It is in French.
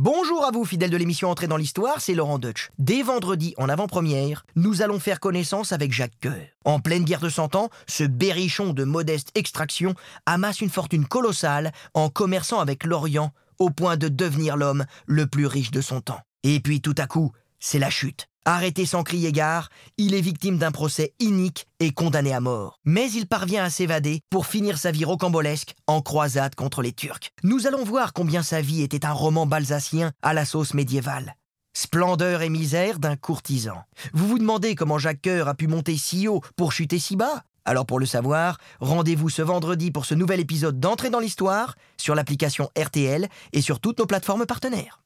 Bonjour à vous, fidèles de l'émission Entrée dans l'Histoire, c'est Laurent Deutsch. Dès vendredi, en avant-première, nous allons faire connaissance avec Jacques Coeur. En pleine guerre de Cent Ans, ce berrichon de modeste extraction amasse une fortune colossale en commerçant avec l'Orient au point de devenir l'homme le plus riche de son temps. Et puis tout à coup, c'est la chute. Arrêté sans crier gare, il est victime d'un procès inique et condamné à mort. Mais il parvient à s'évader pour finir sa vie rocambolesque en croisade contre les Turcs. Nous allons voir combien sa vie était un roman balsacien à la sauce médiévale. Splendeur et misère d'un courtisan. Vous vous demandez comment Jacques Coeur a pu monter si haut pour chuter si bas? Alors pour le savoir, rendez-vous ce vendredi pour ce nouvel épisode d'Entrée dans l'Histoire sur l'application RTL et sur toutes nos plateformes partenaires.